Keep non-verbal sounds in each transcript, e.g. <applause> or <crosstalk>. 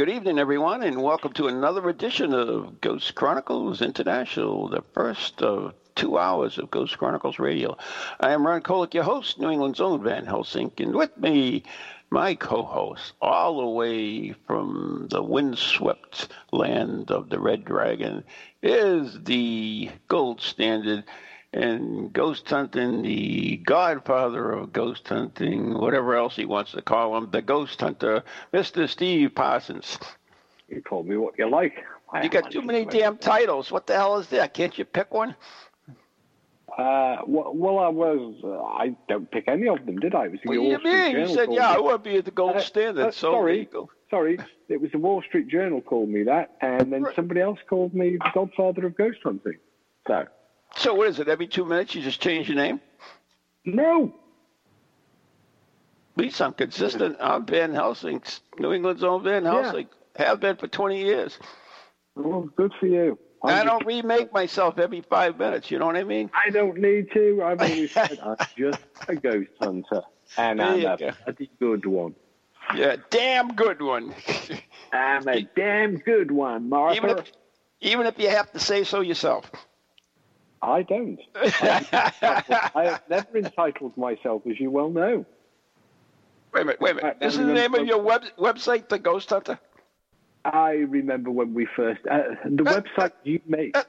good evening, everyone, and welcome to another edition of Ghost Chronicles International, the first of two hours of Ghost Chronicles Radio. I am Ron Kolick, your host, New England's own Van Helsing, and with me, my co-host, all the way from the windswept land of the Red Dragon, is the gold standard and ghost hunting, the godfather of ghost hunting, whatever else he wants to call him, the ghost hunter, Mr. Steve Parsons. You call me what you like. You got too many damn titles. What the hell is that? Can't you pick one? Uh, well, well, I was. Uh, I don't pick any of them, did I? It was What do you mean? You said, yeah, I want to be at the gold Uh, standard. uh, so sorry. there you go. Sorry, it was the Wall Street Journal called me that, and then Right. somebody else called me the Godfather of Ghost Hunting. So, So what is it? Every two minutes you just change your name? no, At least I'm consistent. I'm Van Helsing, New England's own Van Yeah. Helsing. Have been for 20 years. well, good for you. I'm I don't remake myself every five minutes. You know what I mean? I don't need to. I've <laughs> always said I'm just a ghost hunter, and I'm a go. bloody good one. Yeah, damn good one. I'm a damn good one, Martha. even if, even if you have to say so yourself. I don't. <laughs> I have never entitled myself, as you well know. Wait a minute, wait a minute. I This is the name of your web, website, The Ghost Hunter? I remember when we first uh, the Uh, website you made uh,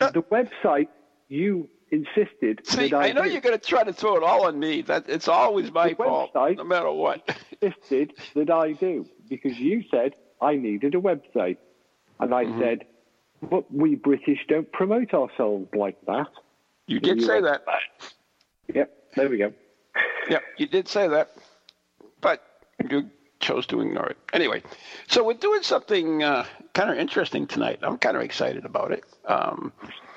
uh. the website you insisted See, I, I know did. you're going to try to throw it all on me. That It's always my The fault, website- no matter what. insisted that I do because you said I needed a website, and I Mm-hmm. said, but we British don't promote ourselves like that. You did say that. Yep, there we go. Yep, you did say that, but you chose to ignore it. Anyway, so we're doing something uh, kind of interesting tonight. I'm kind of excited about it. Um,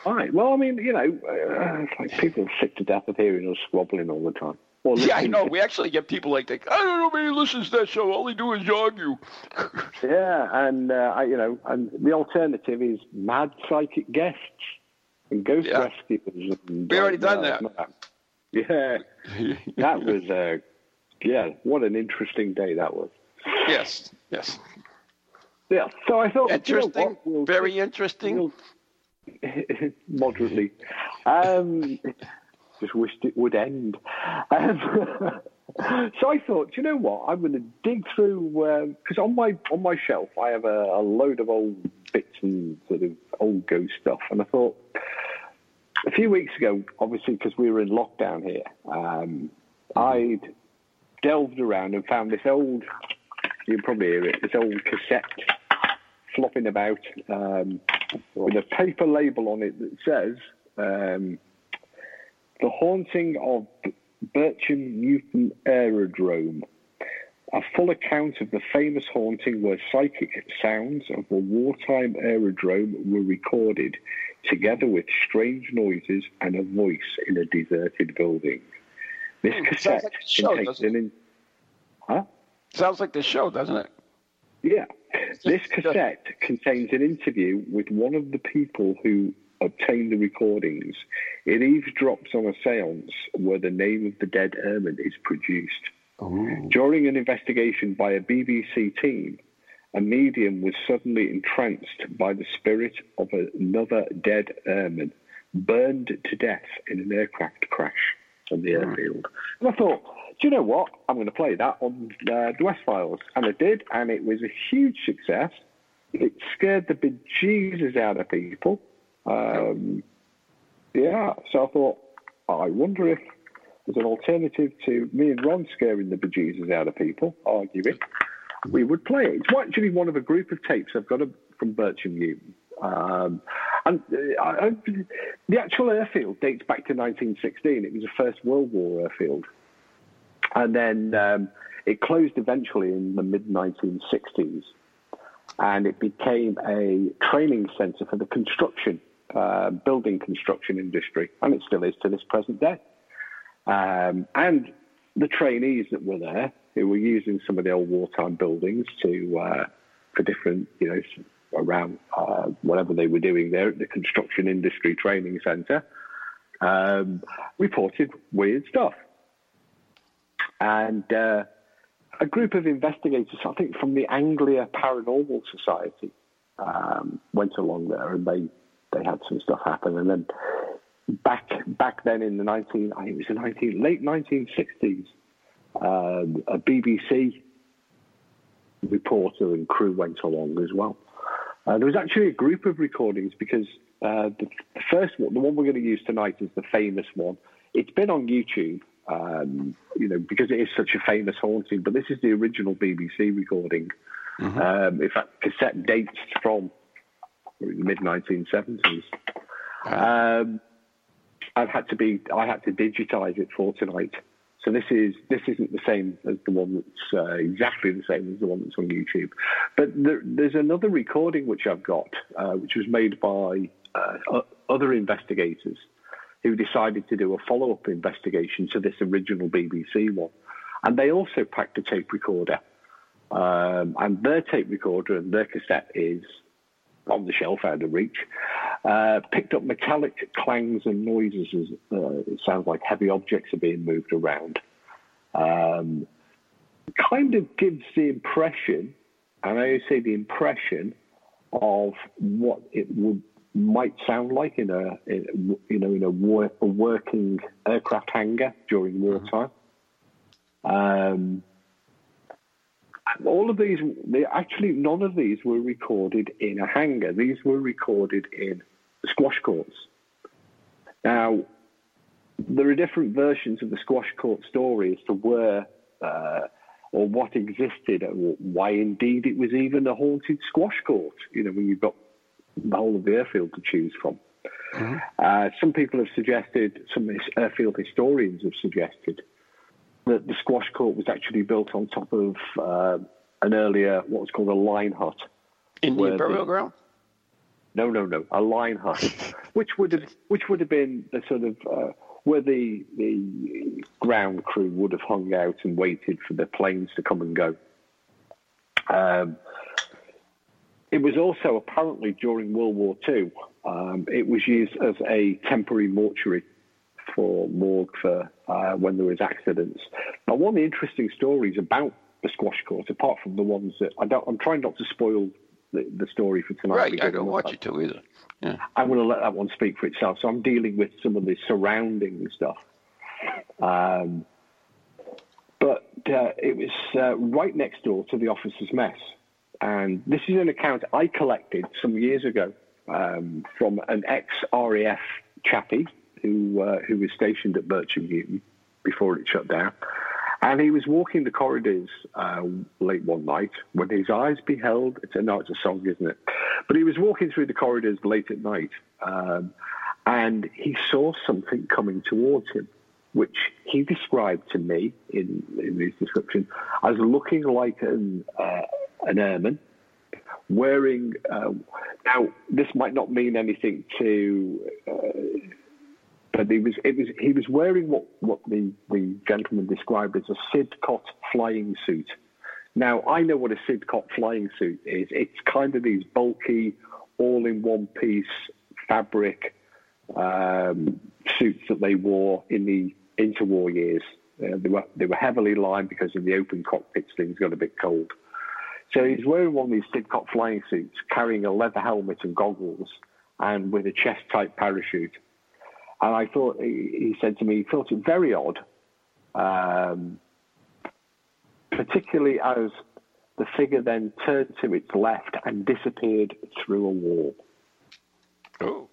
All right. Well, I mean, you know, uh, it's like people are sick to death of hearing us squabbling all the time. Yeah, I know. We actually get people like that. I don't know he listens to that show. All they do is argue. <laughs> Yeah, and uh, I, you know, and the alternative is mad psychic guests and ghost Yeah. rescuers. And, We already done that. Yeah, <laughs> that was, uh, yeah, what an interesting day that was. yes, yes. Yeah, so I thought, you know Interesting. we'll Very interesting. we'll- <laughs> moderately. Um, just wished it would end. Um, <laughs> so I thought, you know what? I'm going to dig through because on my on my shelf I have a, a load of old bits and sort of old ghost stuff, and I thought a few weeks ago, obviously because we were in lockdown here, um, I'd delved around and found this old. You can probably hear it. This old cassette flopping about um, with a paper label on it that says um, "The Haunting of Bircham Newton Aerodrome." A full account of the famous haunting where psychic sounds of a wartime aerodrome were recorded, together with strange noises and a voice in a deserted building. This Hmm, cassette like show, contains an in- huh? Sounds like the show, doesn't it? Yeah. This cassette contains an interview with one of the people who obtained the recordings. It eavesdrops on a seance where the name of the dead Ermine is produced. During an investigation by a BBC team, a medium was suddenly entranced by the spirit of another dead airman, burned to death in an aircraft crash on the airfield. And I thought, do you know what? I'm going to play that on uh, the West Files. And I did, and it was a huge success. It scared the bejesus out of people. Um, yeah, so I thought, I wonder if there's an alternative to me and Ron scaring the bejesus out of people, arguing. We would play it. It's actually one of a group of tapes I've got from Bircham Newton. Um, and uh, I, the actual airfield dates back to 1916. It was a First World War airfield. And then um, it closed eventually in the mid 1960s, and it became a training centre for the construction, uh, building construction industry, and it still is to this present day. Um, and the trainees that were there, who were using some of the old wartime buildings to uh, for different, you know, around uh, whatever they were doing there at the construction industry training centre, um, reported weird stuff. And uh, a group of investigators, I think from the Anglia Paranormal Society, um, went along there and they, they had some stuff happen. And then back back then in the 19, I think it was the 19, late 1960s, um, a BBC reporter and crew went along as well. Uh, there was actually a group of recordings because uh, the, the, first one, the one we're going to use tonight, is the famous one. It's been on YouTube, um, you know, because it is such a famous haunting. But this is the original BBC recording. Mm-hmm. Um, in fact, cassette dates from mid 1970s. Um, I've had to be, I had to digitize it for tonight. So this is this isn't the same as the one that's uh, exactly the same as the one that's on YouTube. But there, there's another recording which I've got, uh, which was made by uh, other investigators who decided to do a follow-up investigation to this original BBC one, and they also packed a tape recorder. Um, and their tape recorder and their cassette is on the shelf out of reach. Uh, picked up metallic clangs and noises as uh, it sounds like heavy objects are being moved around. Um, kind of gives the impression, and I say the impression of what it would might sound like in a, in, you know in a, war, a, working aircraft hangar during wartime. Mm-hmm. Um, all of these, they, actually, none of these were recorded in a hangar. These were recorded in squash courts. Now, there are different versions of the squash court story as to where uh, or what existed, or why indeed it was even a haunted squash court. You know, when you've got the whole of the airfield to choose from. Mm-hmm. Uh, some people have suggested, some airfield historians have suggested that the squash court was actually built on top of uh, an earlier, what was called a line hut. Indian burial ground? No, no, no, a line hut, <laughs> which would have, which would have been the sort of uh, where the the ground crew would have hung out and waited for the planes to come and go. Um, it was also apparently during World War II. Um, it was used as a temporary mortuary for morgue for uh, when there was accidents. Now, one of the interesting stories about the squash court, apart from the ones that I don't, I'm trying not to spoil the, the story for tonight. Right, I don't want you to either. Yeah. I'm going to let that one speak for itself. So I'm dealing with some of the surrounding stuff. Um, but uh, it was uh, right next door to the officers' mess. And this is an account I collected some years ago um, from an ex RAF chappie who uh, who was stationed at Bircham Newton before it shut down. And he was walking the corridors uh, late one night when his eyes beheld. It's a, no, it's a song, isn't it? But he was walking through the corridors late at night, um, and he saw something coming towards him, which he described to me in, in his description as looking like an uh, an airman wearing. Uh, now, this might not mean anything to he was, it was, he was wearing what, what the, the gentleman described as a Sidcot flying suit. Now, I know what a Sidcot flying suit is. It's kind of these bulky, all in one piece fabric um, suits that they wore in the interwar years. Uh, they, were, they were heavily lined because in the open cockpits things got a bit cold. So he's wearing one of these Sidcot flying suits, carrying a leather helmet and goggles, and with a chest type parachute. And I thought, he said to me, he felt it very odd, um, particularly as the figure then turned to its left and disappeared through a wall. Oh.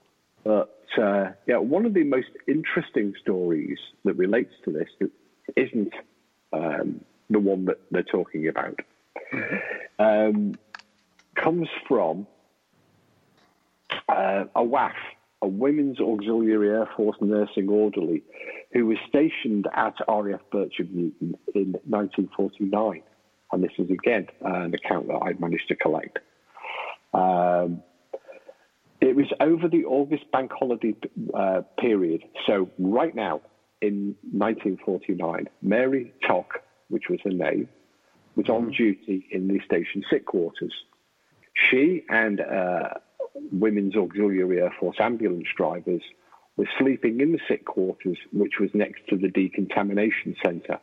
But uh, yeah, one of the most interesting stories that relates to this isn't um, the one that they're talking about. Mm-hmm. Um, comes from uh, a WAF a women's auxiliary Air Force nursing orderly who was stationed at RAF Bircham Newton in 1949. And this is again an account that I managed to collect. Um, it was over the August bank holiday uh, period. So, right now, in 1949, Mary Tock, which was her name, was on duty in the station sick quarters. She and uh, Women's Auxiliary Air Force ambulance drivers were sleeping in the sick quarters, which was next to the decontamination centre.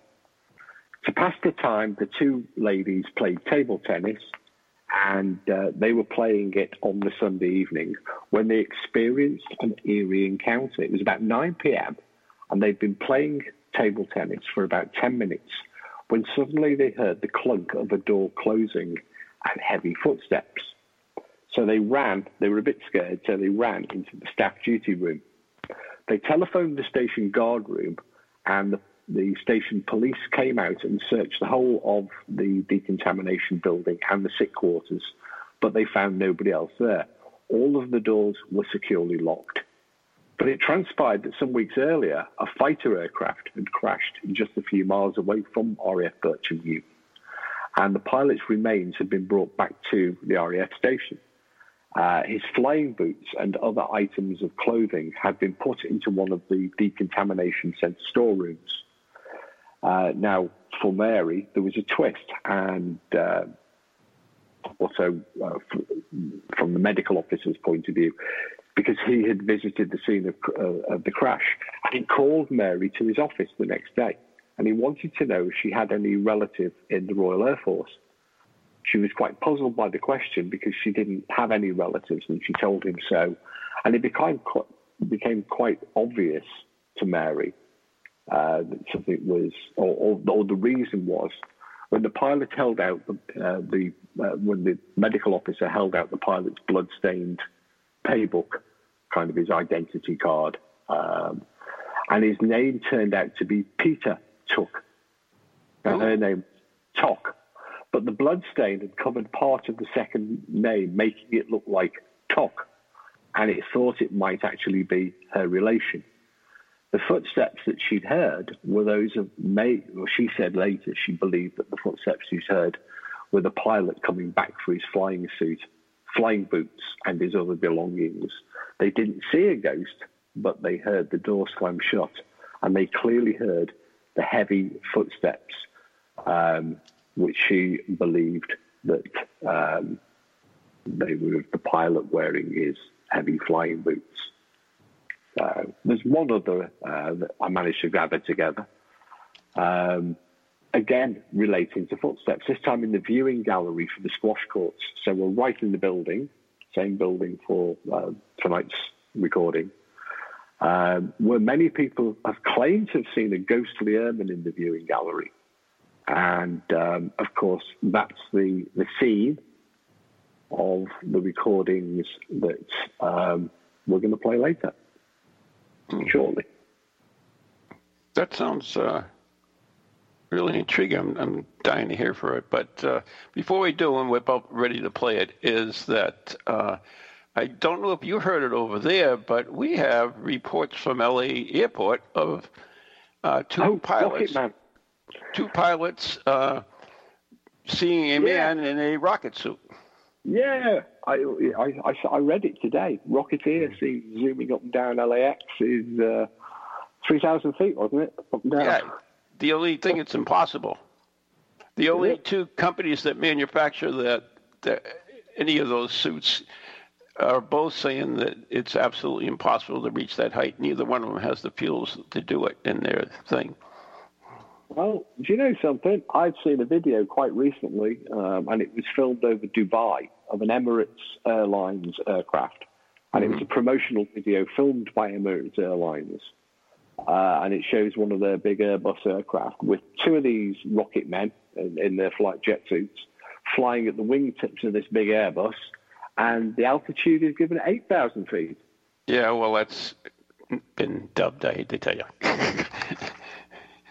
To pass the time, the two ladies played table tennis and uh, they were playing it on the Sunday evening when they experienced an eerie encounter. It was about 9 p.m. and they'd been playing table tennis for about 10 minutes when suddenly they heard the clunk of a door closing and heavy footsteps. So they ran, they were a bit scared, so they ran into the staff duty room. They telephoned the station guard room and the the station police came out and searched the whole of the decontamination building and the sick quarters, but they found nobody else there. All of the doors were securely locked. But it transpired that some weeks earlier, a fighter aircraft had crashed just a few miles away from RAF Bircham Newton, and the pilot's remains had been brought back to the RAF station. Uh, his flying boots and other items of clothing had been put into one of the decontamination centre storerooms. Uh, now, for Mary, there was a twist, and uh, also uh, from the medical officer's point of view, because he had visited the scene of, uh, of the crash, and he called Mary to his office the next day, and he wanted to know if she had any relative in the Royal Air Force. She was quite puzzled by the question because she didn't have any relatives, and she told him so, and it became became quite obvious to Mary uh, something was, or, or, or, the reason was, when the pilot held out the, uh, the uh, when the medical officer held out the pilot's blood-stained paybook, kind of his identity card, um, and his name turned out to be Peter Took. Now, her name Tock, but the blood stain had covered part of the second name, making it look like Tock, and it thought it might actually be her relation. The footsteps that she'd heard were those of May, Well, she said later she believed that the footsteps she'd heard were the pilot coming back for his flying suit, flying boots, and his other belongings. They didn't see a ghost, but they heard the door slam shut, and they clearly heard the heavy footsteps, um, which she believed that um, they were the pilot wearing his heavy flying boots. Uh, there's one other uh, that I managed to gather together. Um, again, relating to footsteps, this time in the viewing gallery for the squash courts. So we're right in the building, same building for uh, tonight's recording, um, where many people have claimed to have seen a ghostly ermine in the viewing gallery. And um, of course, that's the, the scene of the recordings that um, we're going to play later shortly. That sounds uh, really intriguing. I'm, I'm, dying to hear for it. But uh, before we do, and we're about ready to play it, is that uh, I don't know if you heard it over there, but we have reports from LA Airport of uh, two oh, pilots, two pilots uh, seeing a yeah. man in a rocket suit. Yeah, I, I, I, read it today. Rocketeer seen zooming up and down LAX is uh, 3,000 feet, wasn't it? Up and down. Yeah, the only thing it's impossible. The only two companies that manufacture that, that any of those suits are both saying that it's absolutely impossible to reach that height. Neither one of them has the fuels to do it in their thing. Well, do you know something? I've seen a video quite recently, um, and it was filmed over Dubai of an Emirates Airlines aircraft. And mm-hmm. it was a mm-hmm. promotional video filmed by Emirates Airlines. Uh, and it shows one of their big Airbus aircraft with two of these rocket men in, in their flight jet suits flying at the wingtips of this big Airbus. And the altitude is given at 8,000 feet. Yeah, well, that's been dubbed, I hate to tell you. <laughs>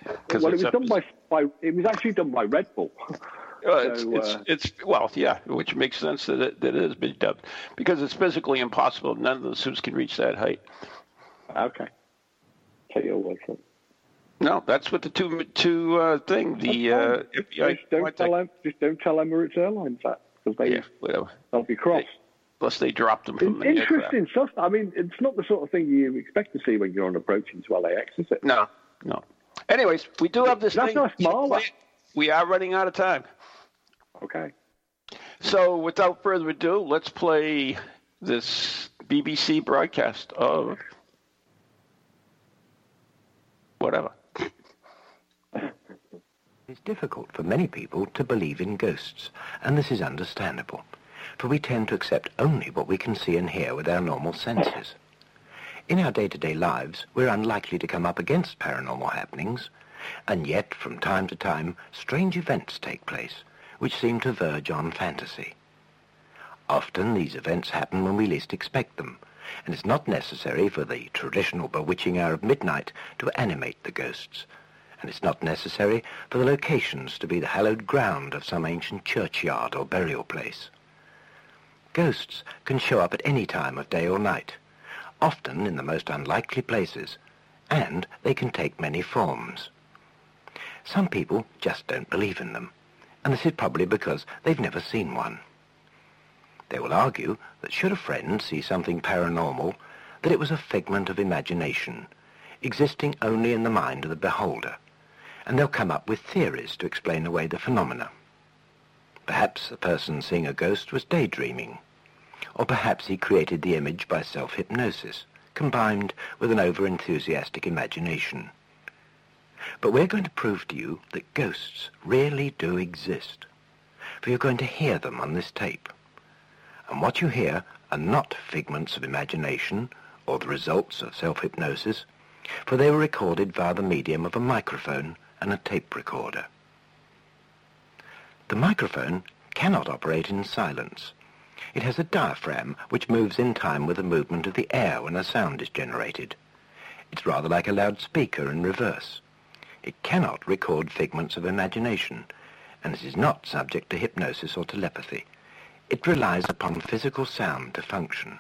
well, it was done by, by, it was actually done by Red Bull. <laughs> So, it's, uh, it's, it's well, yeah, which makes sense that it, that it has been dubbed because it's physically impossible. None of the suits can reach that height. Okay. Take your word for it. No, that's what the two two uh, thing. The uh, just, just, don't tell them, just don't tell Emirates Airlines that because they yeah, whatever. they'll be cross. Plus, they dropped them from In, Interesting stuff. I mean, it's not the sort of thing you expect to see when you're on approaching to LAX, is it? No, no. Anyways, we do have this That's thing. not small. We are running out of time. Okay. So, without further ado, let's play this BBC broadcast of whatever. It's difficult for many people to believe in ghosts, and this is understandable, for we tend to accept only what we can see and hear with our normal senses. In our day-to-day lives, we're unlikely to come up against paranormal happenings, and yet, from time to time, strange events take place, which seem to verge on fantasy. Often these events happen when we least expect them, and it's not necessary for the traditional bewitching hour of midnight to animate the ghosts, and it's not necessary for the locations to be the hallowed ground of some ancient churchyard or burial place. Ghosts can show up at any time of day or night, often in the most unlikely places, and they can take many forms. Some people just don't believe in them, and this is probably because they've never seen one. They will argue that should a friend see something paranormal, that it was a figment of imagination, existing only in the mind of the beholder, and they'll come up with theories to explain away the phenomena. Perhaps the person seeing a ghost was daydreaming, or perhaps he created the image by self-hypnosis, combined with an over-enthusiastic imagination. But we're going to prove to you that ghosts really do exist, for you're going to hear them on this tape. And what you hear are not figments of imagination or the results of self-hypnosis, for they were recorded via the medium of a microphone and a tape recorder. The microphone cannot operate in silence. It has a diaphragm which moves in time with the movement of the air when a sound is generated. It's rather like a loudspeaker in reverse. It cannot record figments of imagination, and it is not subject to hypnosis or telepathy. It relies upon physical sound to function.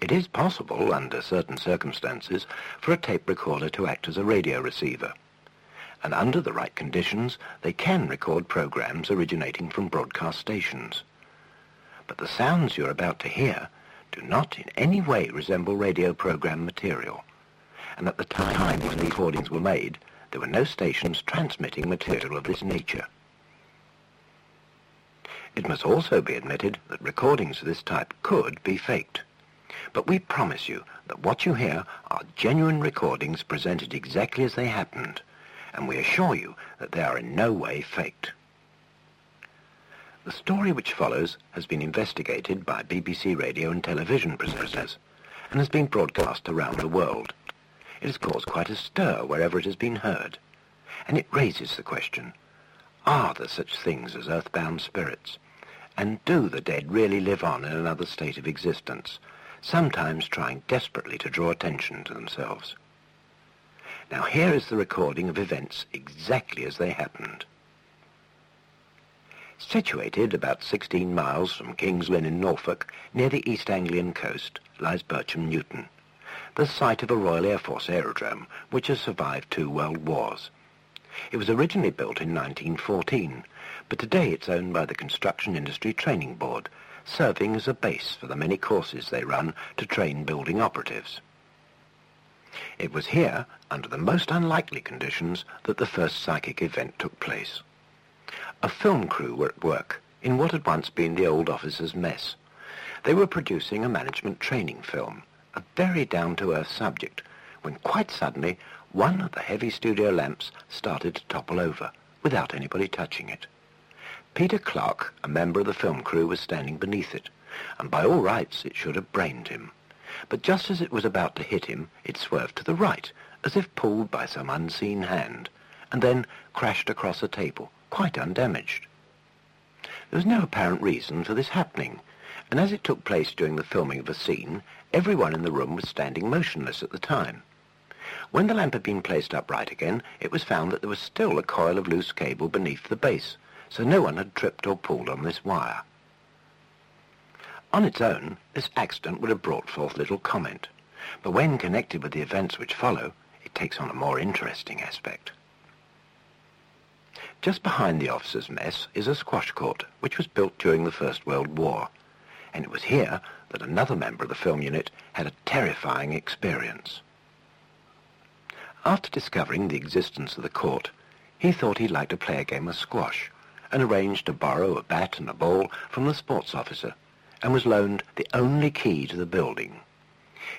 It is possible, under certain circumstances, for a tape recorder to act as a radio receiver. And under the right conditions, they can record programs originating from broadcast stations. But the sounds you're about to hear do not in any way resemble radio program material. And at the time when the recordings were made, there were no stations transmitting material of this nature. It must also be admitted that recordings of this type could be faked. But we promise you that what you hear are genuine recordings presented exactly as they happened, and we assure you that they are in no way faked. The story which follows has been investigated by BBC radio and television presenters and has been broadcast around the world. It has caused quite a stir wherever it has been heard, and it raises the question, are there such things as earthbound spirits? And do the dead really live on in another state of existence, sometimes trying desperately to draw attention to themselves. Now here is the recording of events exactly as they happened. Situated about 16 miles from King's Lynn in Norfolk, near the East Anglian coast, lies Bircham Newton, the site of a Royal Air Force aerodrome which has survived two world wars. It was originally built in 1914, but today it's owned by the Construction Industry Training Board, serving as a base for the many courses they run to train building operatives. It was here, under the most unlikely conditions, that the first psychic event took place. A film crew were at work in what had once been the old officers' mess. They were producing a management training film, a very down-to-earth subject, when quite suddenly one of the heavy studio lamps started to topple over, without anybody touching it. Peter Clark, a member of the film crew, was standing beneath it, and by all rights it should have brained him. But just as it was about to hit him, it swerved to the right, as if pulled by some unseen hand, and then crashed across a table, quite undamaged. There was no apparent reason for this happening, and as it took place during the filming of a scene, everyone in the room was standing motionless at the time. When the lamp had been placed upright again, it was found that there was still a coil of loose cable beneath the base, so no one had tripped or pulled on this wire. On its own, this accident would have brought forth little comment, but when connected with the events which follow, it takes on a more interesting aspect. Just behind the officers' mess is a squash court, which was built during the First World War. And it was here that another member of the film unit had a terrifying experience. After discovering the existence of the court, he thought he'd like to play a game of squash and arranged to borrow a bat and a ball from the sports officer and was loaned the only key to the building.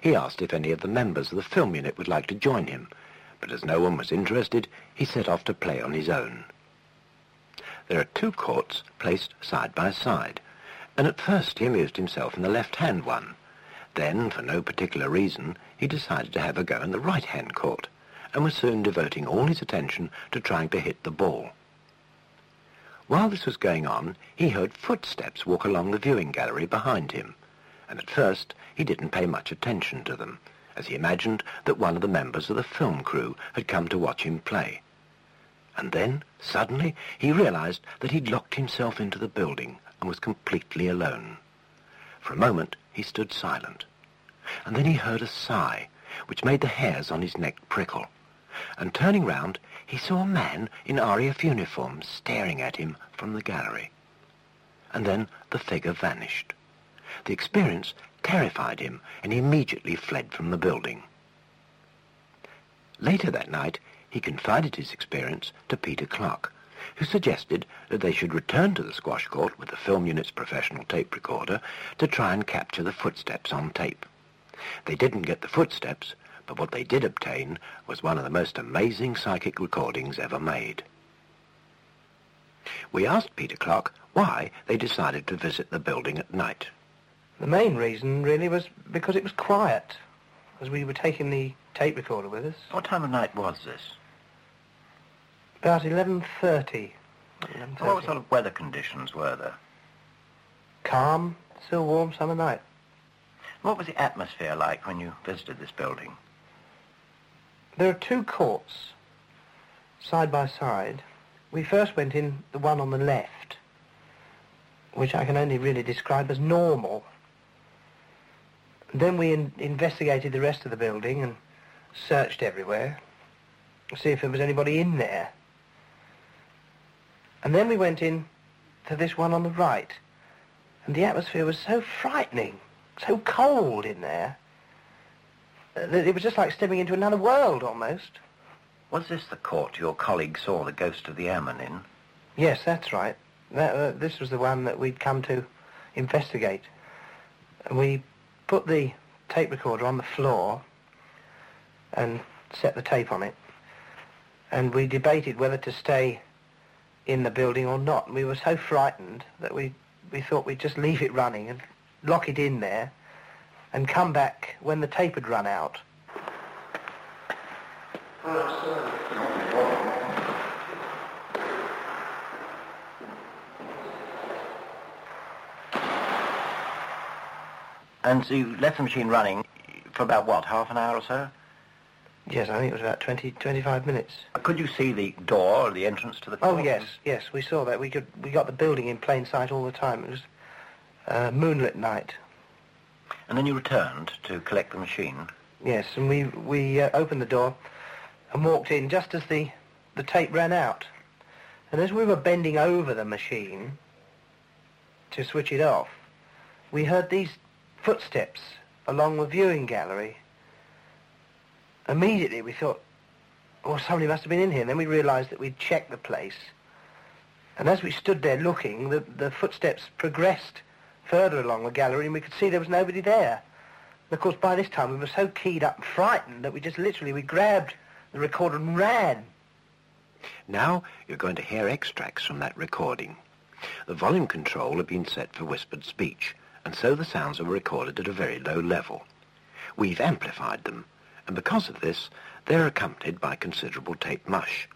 He asked if any of the members of the film unit would like to join him, but as no one was interested, he set off to play on his own. There are two courts placed side by side, and at first he amused himself in the left-hand one. Then, for no particular reason, he decided to have a go in the right-hand court, and was soon devoting all his attention to trying to hit the ball. While this was going on, he heard footsteps walk along the viewing gallery behind him, and at first he didn't pay much attention to them, as he imagined that one of the members of the film crew had come to watch him play. And then, suddenly, he realized that he'd locked himself into the building and was completely alone. For a moment, he stood silent. And then he heard a sigh, which made the hairs on his neck prickle. And turning round, he saw a man in RAF uniform staring at him from the gallery. And then the figure vanished. The experience terrified him, and he immediately fled from the building. Later that night, he confided his experience to Peter Clark, who suggested that they should return to the squash court with the film unit's professional tape recorder to try and capture the footsteps on tape. They didn't get the footsteps, but what they did obtain was one of the most amazing psychic recordings ever made. We asked Peter Clark why they decided to visit the building at night. The main reason really was because it was quiet, as we were taking the tape recorder with us. What time of night was this? About 11.30. What sort of weather conditions were there? Calm, still warm summer night. What was the atmosphere like when you visited this building? There are two courts, side by side. We first went in the one on the left, which I can only really describe as normal. Then we in- investigated the rest of the building and searched everywhere to see if there was anybody in there. And then we went in to this one on the right. And the atmosphere was so frightening, so cold in there, that it was just like stepping into another world almost. Was this the court your colleague saw the ghost of the airman in? Yes, that's right. That, uh, this was the one that we'd come to investigate. And we put the tape recorder on the floor and set the tape on it. And we debated whether to stay in the building or not. We were so frightened that we, we thought we'd just leave it running and lock it in there and come back when the tape had run out. And so you left the machine running for about, what, half an hour or so? Yes, I think it was about 20, 25 minutes. Could you see the door or the entrance to the Oh yes, yes, we saw that. We could we got the building in plain sight all the time. It was a moonlit night. And then you returned to collect the machine. Yes, and we we uh, opened the door and walked in just as the the tape ran out. And as we were bending over the machine to switch it off, we heard these footsteps along the viewing gallery. Immediately we thought, oh, somebody must have been in here. And then we realised that we'd checked the place. And as we stood there looking, the, the footsteps progressed further along the gallery and we could see there was nobody there. And of course, by this time we were so keyed up and frightened that we just literally, we grabbed the recorder and ran. Now you're going to hear extracts from that recording. The volume control had been set for whispered speech, and so the sounds were recorded at a very low level. We've amplified them, and because of this, they're accompanied by considerable tape mush.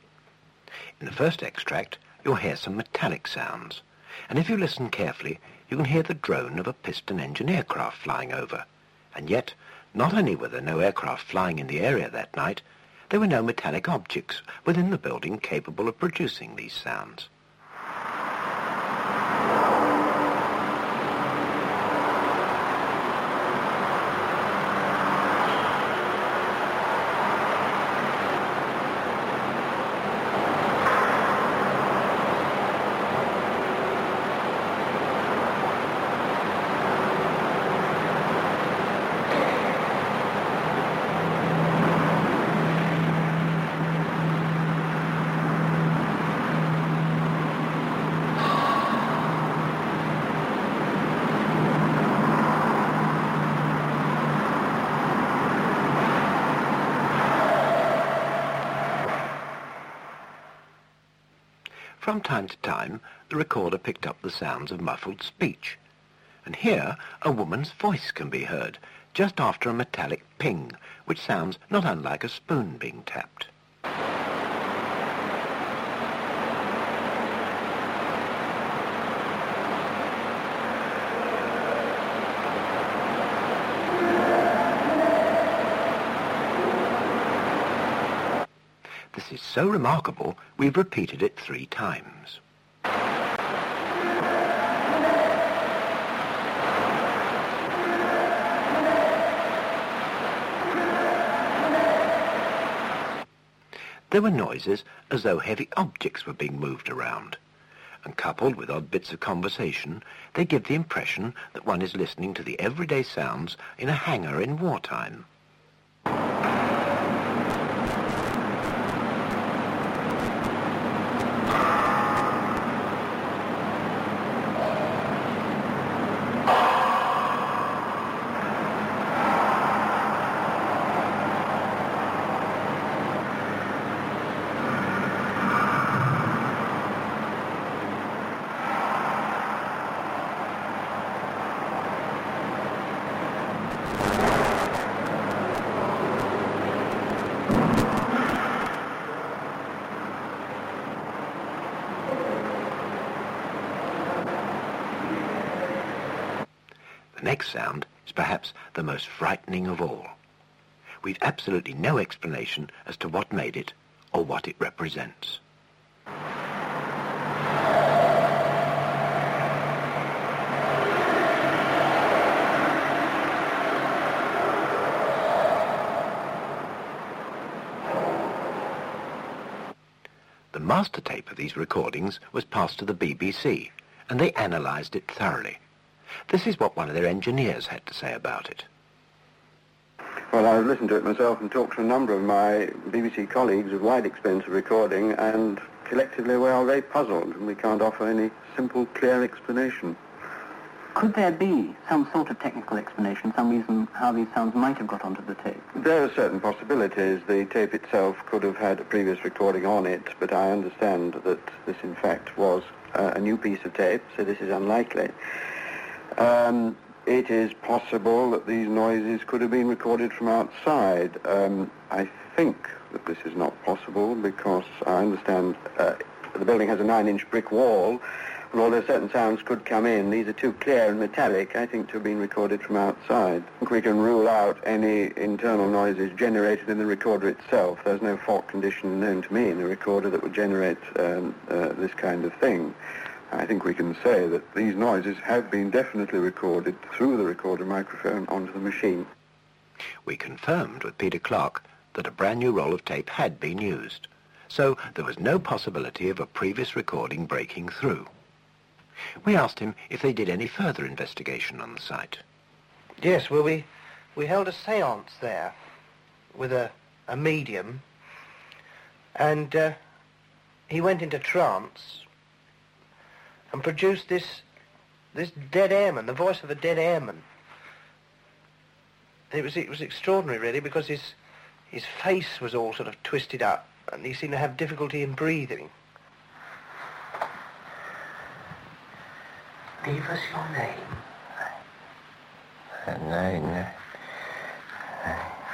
In the first extract, you'll hear some metallic sounds, and if you listen carefully, you can hear the drone of a piston-engine aircraft flying over. And yet, not only were there no aircraft flying in the area that night, there were no metallic objects within the building capable of producing these sounds. From time to time, the recorder picked up the sounds of muffled speech. And here, a woman's voice can be heard, just after a metallic ping, which sounds not unlike a spoon being tapped. This is so remarkable, we've repeated it three times. There were noises as though heavy objects were being moved around. And coupled with odd bits of conversation, they give the impression that one is listening to the everyday sounds in a hangar in wartime. The next sound is perhaps the most frightening of all. We've absolutely no explanation as to what made it or what it represents. The master tape of these recordings was passed to the BBC, and they analysed it thoroughly. This is what one of their engineers had to say about it. Well, I've listened to it myself and talked to a number of my BBC colleagues of wide experience of recording, and collectively we are very puzzled, and we can't offer any simple, clear explanation. Could there be some sort of technical explanation, some reason how these sounds might have got onto the tape? There are certain possibilities. The tape itself could have had a previous recording on it, but I understand that this, in fact, was uh, a new piece of tape, so this is unlikely. Um, it is possible that these noises could have been recorded from outside. Um, I think that this is not possible because I understand uh, the building has a nine-inch brick wall, and although certain sounds could come in, these are too clear and metallic, I think, to have been recorded from outside. I think we can rule out any internal noises generated in the recorder itself. There's no fault condition known to me in the recorder that would generate um, uh, this kind of thing. I think we can say that these noises have been definitely recorded through the recorder microphone onto the machine. We confirmed with Peter Clark that a brand new roll of tape had been used, so there was no possibility of a previous recording breaking through. We asked him if they did any further investigation on the site. Yes, well, we, we held a seance there with a, a medium, and uh, he went into trance and produced this this dead airman, the voice of a dead airman. It was it was extraordinary, really, because his his face was all sort of twisted up, and he seemed to have difficulty in breathing. Give us your name. Nine.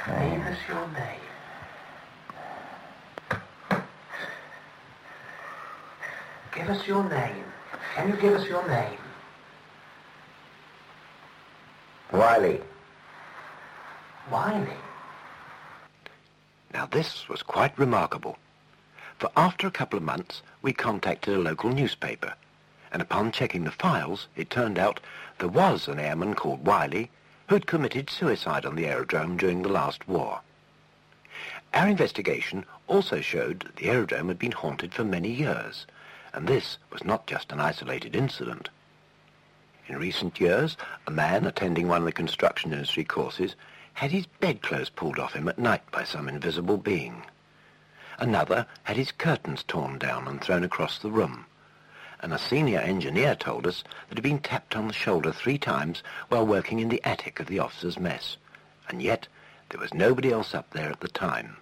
Give us your name. Give us your name. Can you give us your name? Wiley. Wiley. Now this was quite remarkable, for after a couple of months we contacted a local newspaper, and upon checking the files it turned out there was an airman called Wiley who'd committed suicide on the aerodrome during the last war. Our investigation also showed that the aerodrome had been haunted for many years, and this was not just an isolated incident. In recent years, a man attending one of the construction industry courses had his bedclothes pulled off him at night by some invisible being. Another had his curtains torn down and thrown across the room. And a senior engineer told us that he'd been tapped on the shoulder three times while working in the attic of the officers' mess. And yet, there was nobody else up there at the time.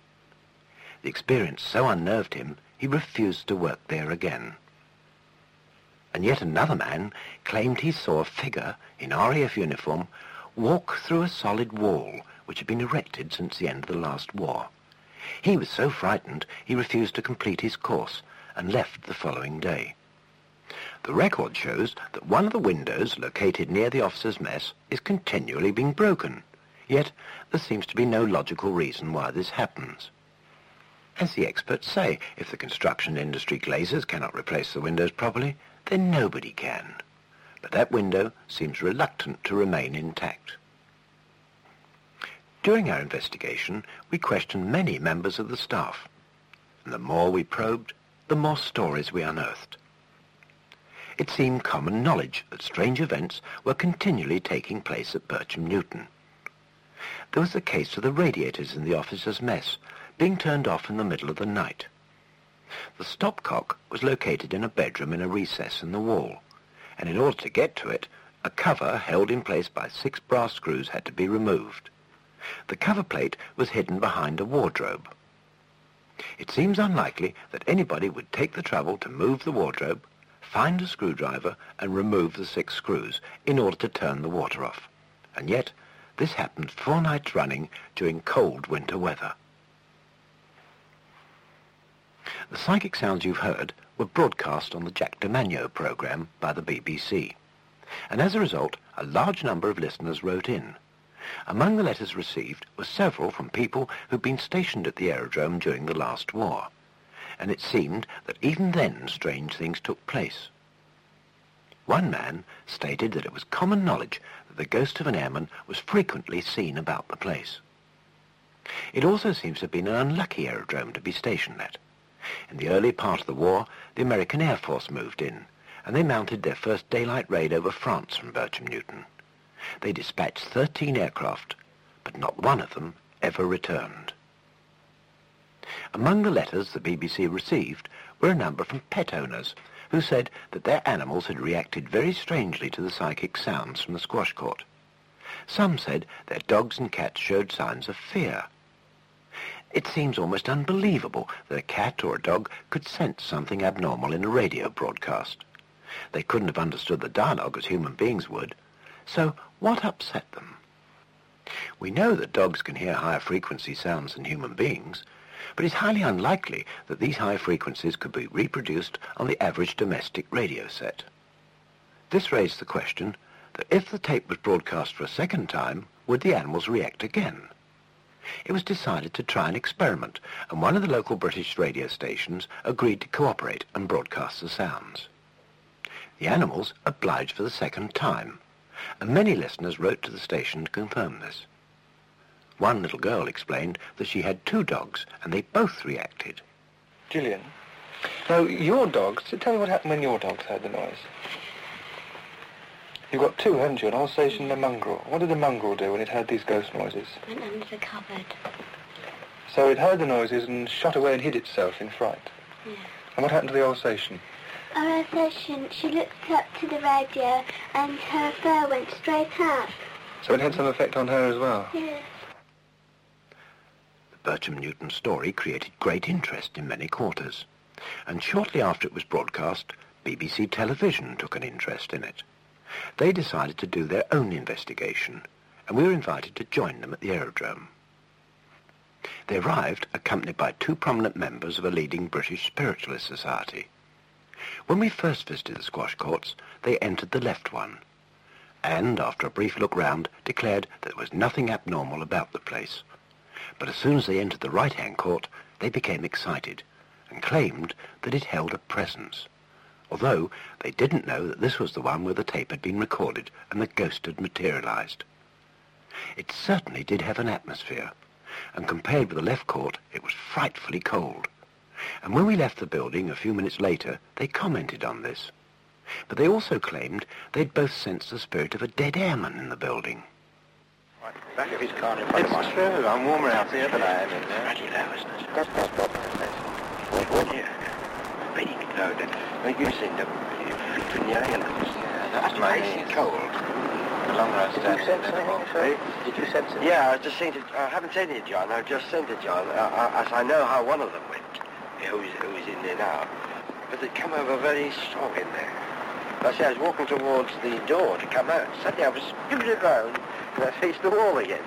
The experience so unnerved him, he refused to work there again. And yet another man claimed he saw a figure in RAF uniform walk through a solid wall which had been erected since the end of the last war. He was so frightened he refused to complete his course and left the following day. The record shows that one of the windows located near the officers' mess is continually being broken. Yet there seems to be no logical reason why this happens. As the experts say, if the construction industry glazers cannot replace the windows properly, then nobody can. But that window seems reluctant to remain intact. During our investigation, we questioned many members of the staff. And the more we probed, the more stories we unearthed. It seemed common knowledge that strange events were continually taking place at Bircham Newton. There was the case of the radiators in the officers' mess being turned off in the middle of the night. The stopcock was located in a bedroom in a recess in the wall, and in order to get to it, a cover held in place by six brass screws had to be removed. The cover plate was hidden behind a wardrobe. It seems unlikely that anybody would take the trouble to move the wardrobe, find a screwdriver, and remove the six screws in order to turn the water off. And yet, this happened four nights running during cold winter weather. The psychic sounds you've heard were broadcast on the Jack DeManio program by the BBC. And as a result, a large number of listeners wrote in. Among the letters received were several from people who'd been stationed at the aerodrome during the last war, and it seemed that even then strange things took place. One man stated that it was common knowledge that the ghost of an airman was frequently seen about the place. It also seems to have been an unlucky aerodrome to be stationed at. In the early part of the war, the American Air Force moved in, and they mounted their first daylight raid over France from Bircham Newton. They dispatched 13 aircraft, but not one of them ever returned. Among the letters the BBC received were a number from pet owners who said that their animals had reacted very strangely to the psychic sounds from the squash court. Some said their dogs and cats showed signs of fear. It seems almost unbelievable that a cat or a dog could sense something abnormal in a radio broadcast. They couldn't have understood the dialogue as human beings would, so what upset them? We know that dogs can hear higher frequency sounds than human beings, but it's highly unlikely that these high frequencies could be reproduced on the average domestic radio set. This raised the question that if the tape was broadcast for a second time, would the animals react again? It was decided to try an experiment, and one of the local British radio stations agreed to cooperate and broadcast the sounds. The animals obliged for the second time, and many listeners wrote to the station to confirm this. One little girl explained that she had two dogs, and they both reacted. Gillian, now your dogs, tell me what happened when your dogs heard the noise. You've got two, haven't you? An Alsatian and a mongrel. What did the mongrel do when it heard these ghost noises? Went under the cupboard. So it heard the noises and shot away and hid itself in fright. Yeah. And what happened to the Alsatian? Our session, she looked up to the radio and her fur went straight up. So it had some effect on her as well? Yes. The Bircham Newton story created great interest in many quarters, and shortly after it was broadcast, BBC Television took an interest in it. They decided to do their own investigation, and we were invited to join them at the aerodrome. They arrived accompanied by two prominent members of a leading British spiritualist society. When we first visited the squash courts, they entered the left one, and, after a brief look round, declared that there was nothing abnormal about the place. But as soon as they entered the right-hand court, they became excited and claimed that it held a presence, although they didn't know that this was the one where the tape had been recorded and the ghost had materialized. It certainly did have an atmosphere, and compared with the left court, it was frightfully cold. And when we left the building a few minutes later, they commented on this. But they also claimed they'd both sensed the spirit of a dead airman in the building. Right, back of his car in front of It's true. I'm warmer out here than I am in there. Bloody low, isn't it? That's that's proper. What, what, yeah. Low then. Well, you said the between the islands. that's my icy cold. The longer I Did stand you sense in anything, sir? Did you sense it? Yeah, I just saying it. I haven't said it, John. I've just sent it, John, uh, as I know how one of them went, who's, who's in there now. But they come over very strong in there. I see I was walking towards the door to come out. Suddenly I was spinning around and I faced the wall again.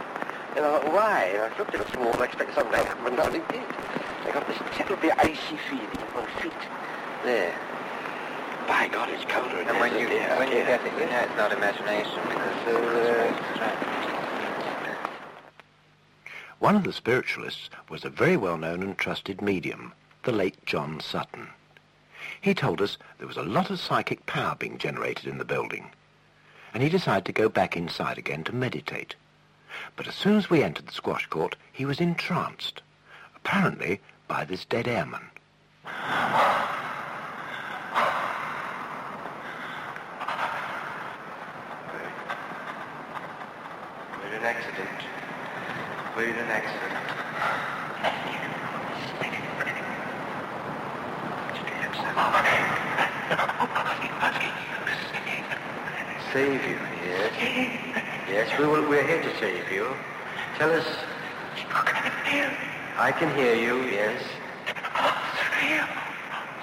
And I thought, why? And I looked at the wall and I expected something to happen, and nothing did. I got this terribly icy feeling in my feet. There. By God, it's colder in And when you, there. when you get it, you know it's not imagination because uh, One of the spiritualists was a very well-known and trusted medium, the late John Sutton. He told us there was a lot of psychic power being generated in the building, and he decided to go back inside again to meditate. But as soon as we entered the squash court, he was entranced, apparently by this dead airman. Had an accident. We had an accident. Save you, yes. Yes, we will, we're here to save you. Tell us. I can hear you, yes.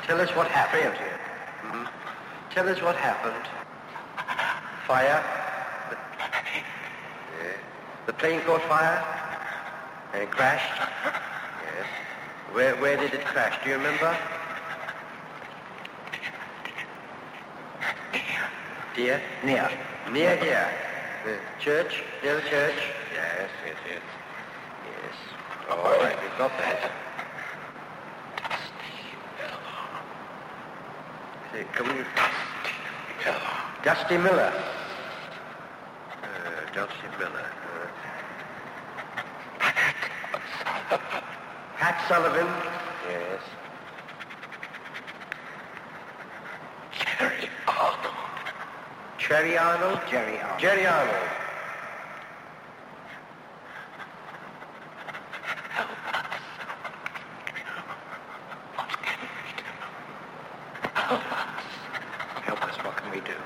Tell us what happened. Mhm. Tell us what happened. Fire? The, plane caught fire? And it crashed? Yes. Where, where did it crash? Do you remember? Dear? Near. Near here. The church? Near the church? Yes, yes, yes. Yes. All right, we've got that. Say, come in. Dusty Miller. Uh, Dusty Miller. Uh, Pat Sullivan. Yes. Jerry Arnold. Cherry Arnold? Jerry Arnold. Jerry Arnold. Help Help us, what can we do?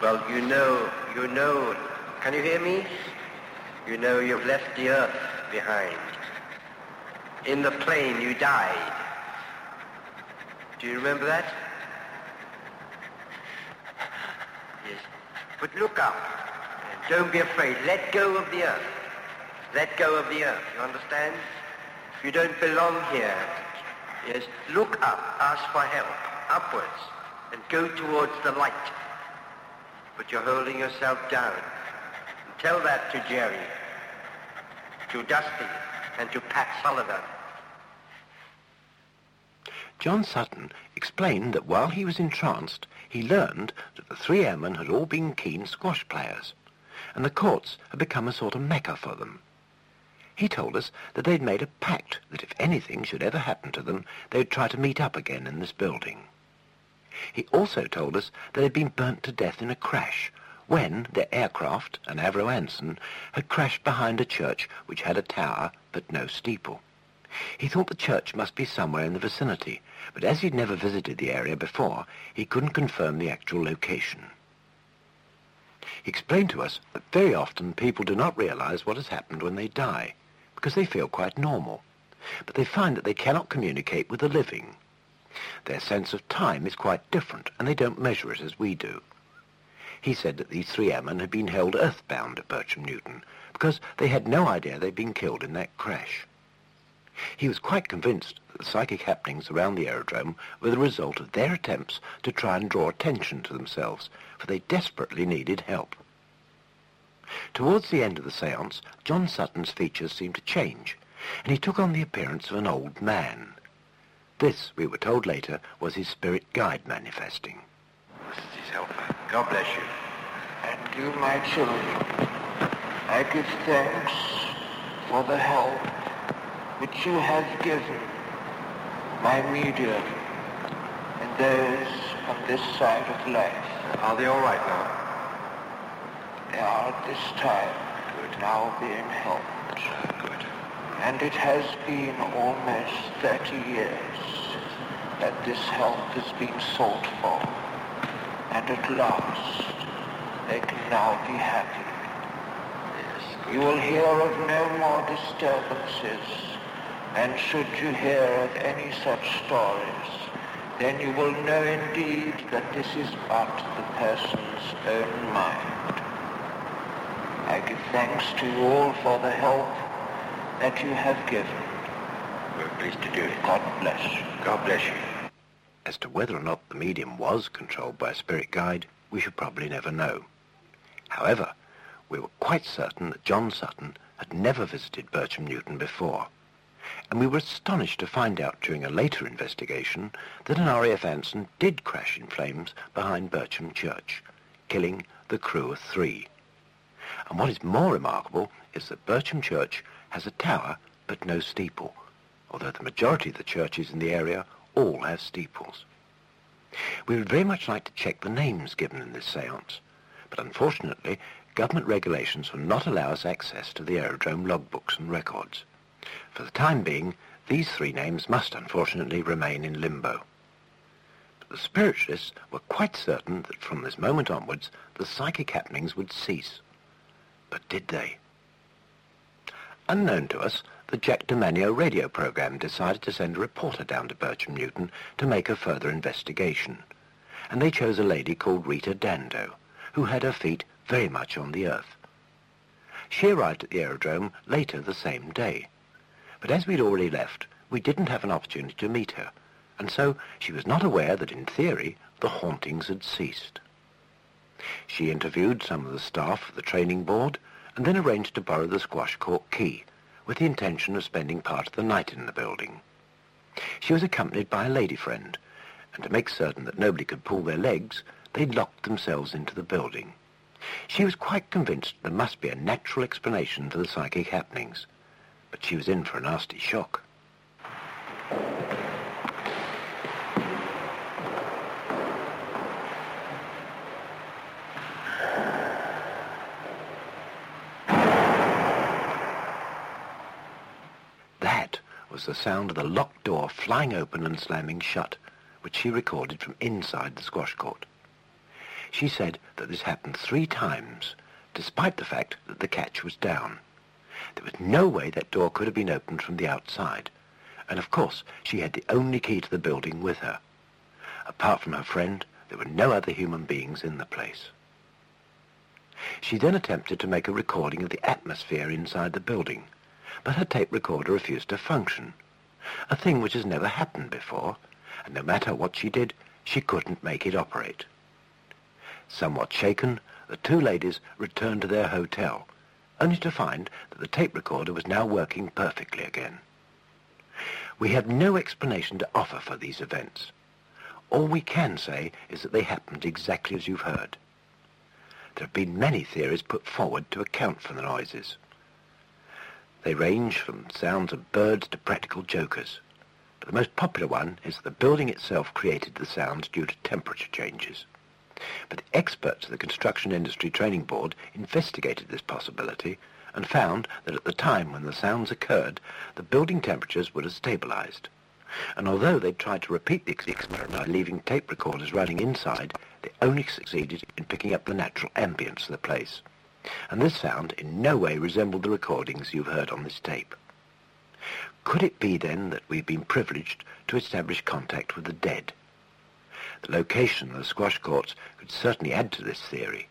Well, you know, you know, can you hear me? You know you've left the earth behind. In the plane you died. Do you remember that? Yes. But look up. Don't be afraid. Let go of the earth. Let go of the earth. You understand? You don't belong here. Yes. Look up. Ask for help. Upwards. And go towards the light. But you're holding yourself down. Tell that to Jerry, to Dusty, and to Pat Sullivan. John Sutton explained that while he was entranced, he learned that the three airmen had all been keen squash players, and the courts had become a sort of mecca for them. He told us that they'd made a pact that if anything should ever happen to them, they'd try to meet up again in this building. He also told us that they'd been burnt to death in a crash when the aircraft, an Avro Anson, had crashed behind a church which had a tower but no steeple. He thought the church must be somewhere in the vicinity, but as he'd never visited the area before, he couldn't confirm the actual location. He explained to us that very often people do not realize what has happened when they die, because they feel quite normal, but they find that they cannot communicate with the living. Their sense of time is quite different, and they don't measure it as we do. He said that these three airmen had been held earthbound at Bircham Newton, because they had no idea they'd been killed in that crash. He was quite convinced that the psychic happenings around the aerodrome were the result of their attempts to try and draw attention to themselves, for they desperately needed help. Towards the end of the seance, John Sutton's features seemed to change, and he took on the appearance of an old man. This, we were told later, was his spirit guide manifesting. His helper. God bless you. And you, my children, I give thanks for the help which you have given my medium and those on this side of life. Are they all right now? They are at this time now being helped. Good. And it has been almost 30 years that this help has been sought for. And at last, they can now be happy. You will hear of no more disturbances, and should you hear of any such stories, then you will know indeed that this is but the person's own mind. I give thanks to you all for the help that you have given. We're pleased to do it. God bless you. God bless you. As to whether or not the medium was controlled by a spirit guide, we should probably never know. However, we were quite certain that John Sutton had never visited Bircham Newton before, and we were astonished to find out during a later investigation that an RAF Anson did crash in flames behind Bircham Church, killing the crew of three. And what is more remarkable is that Bircham Church has a tower but no steeple, although the majority of the churches in the area all have steeples. We would very much like to check the names given in this seance, but unfortunately government regulations will not allow us access to the aerodrome logbooks and records. For the time being, these three names must unfortunately remain in limbo. But the spiritualists were quite certain that from this moment onwards the psychic happenings would cease. But did they? Unknown to us, the Jack DeManio radio program decided to send a reporter down to Bircham Newton to make a further investigation. And they chose a lady called Rita Dando, who had her feet very much on the earth. She arrived at the aerodrome later the same day. But as we'd already left, we didn't have an opportunity to meet her, and so she was not aware that in theory the hauntings had ceased. She interviewed some of the staff of the training board and then arranged to borrow the squash court key with the intention of spending part of the night in the building. She was accompanied by a lady friend, and to make certain that nobody could pull their legs, they locked themselves into the building. She was quite convinced there must be a natural explanation for the psychic happenings, but she was in for a nasty shock. That the sound of the locked door flying open and slamming shut, which she recorded from inside the squash court. She said that this happened three times, despite the fact that the catch was down. There was no way that door could have been opened from the outside, and of course she had the only key to the building with her. Apart from her friend, there were no other human beings in the place. She then attempted to make a recording of the atmosphere inside the building, but her tape recorder refused to function, a thing which has never happened before, and no matter what she did, she couldn't make it operate. Somewhat shaken, the two ladies returned to their hotel, only to find that the tape recorder was now working perfectly again. We have no explanation to offer for these events. All we can say is that they happened exactly as you've heard. There have been many theories put forward to account for the noises. They range from sounds of birds to practical jokers. But the most popular one is that the building itself created the sounds due to temperature changes. But experts of the Construction Industry Training Board investigated this possibility and found that at the time when the sounds occurred, the building temperatures would have stabilized. And although they tried to repeat the experiment by leaving tape recorders running inside, they only succeeded in picking up the natural ambience of the place. And this sound in no way resembled the recordings you've heard on this tape. Could it be then that we've been privileged to establish contact with the dead? The location of the squash courts could certainly add to this theory,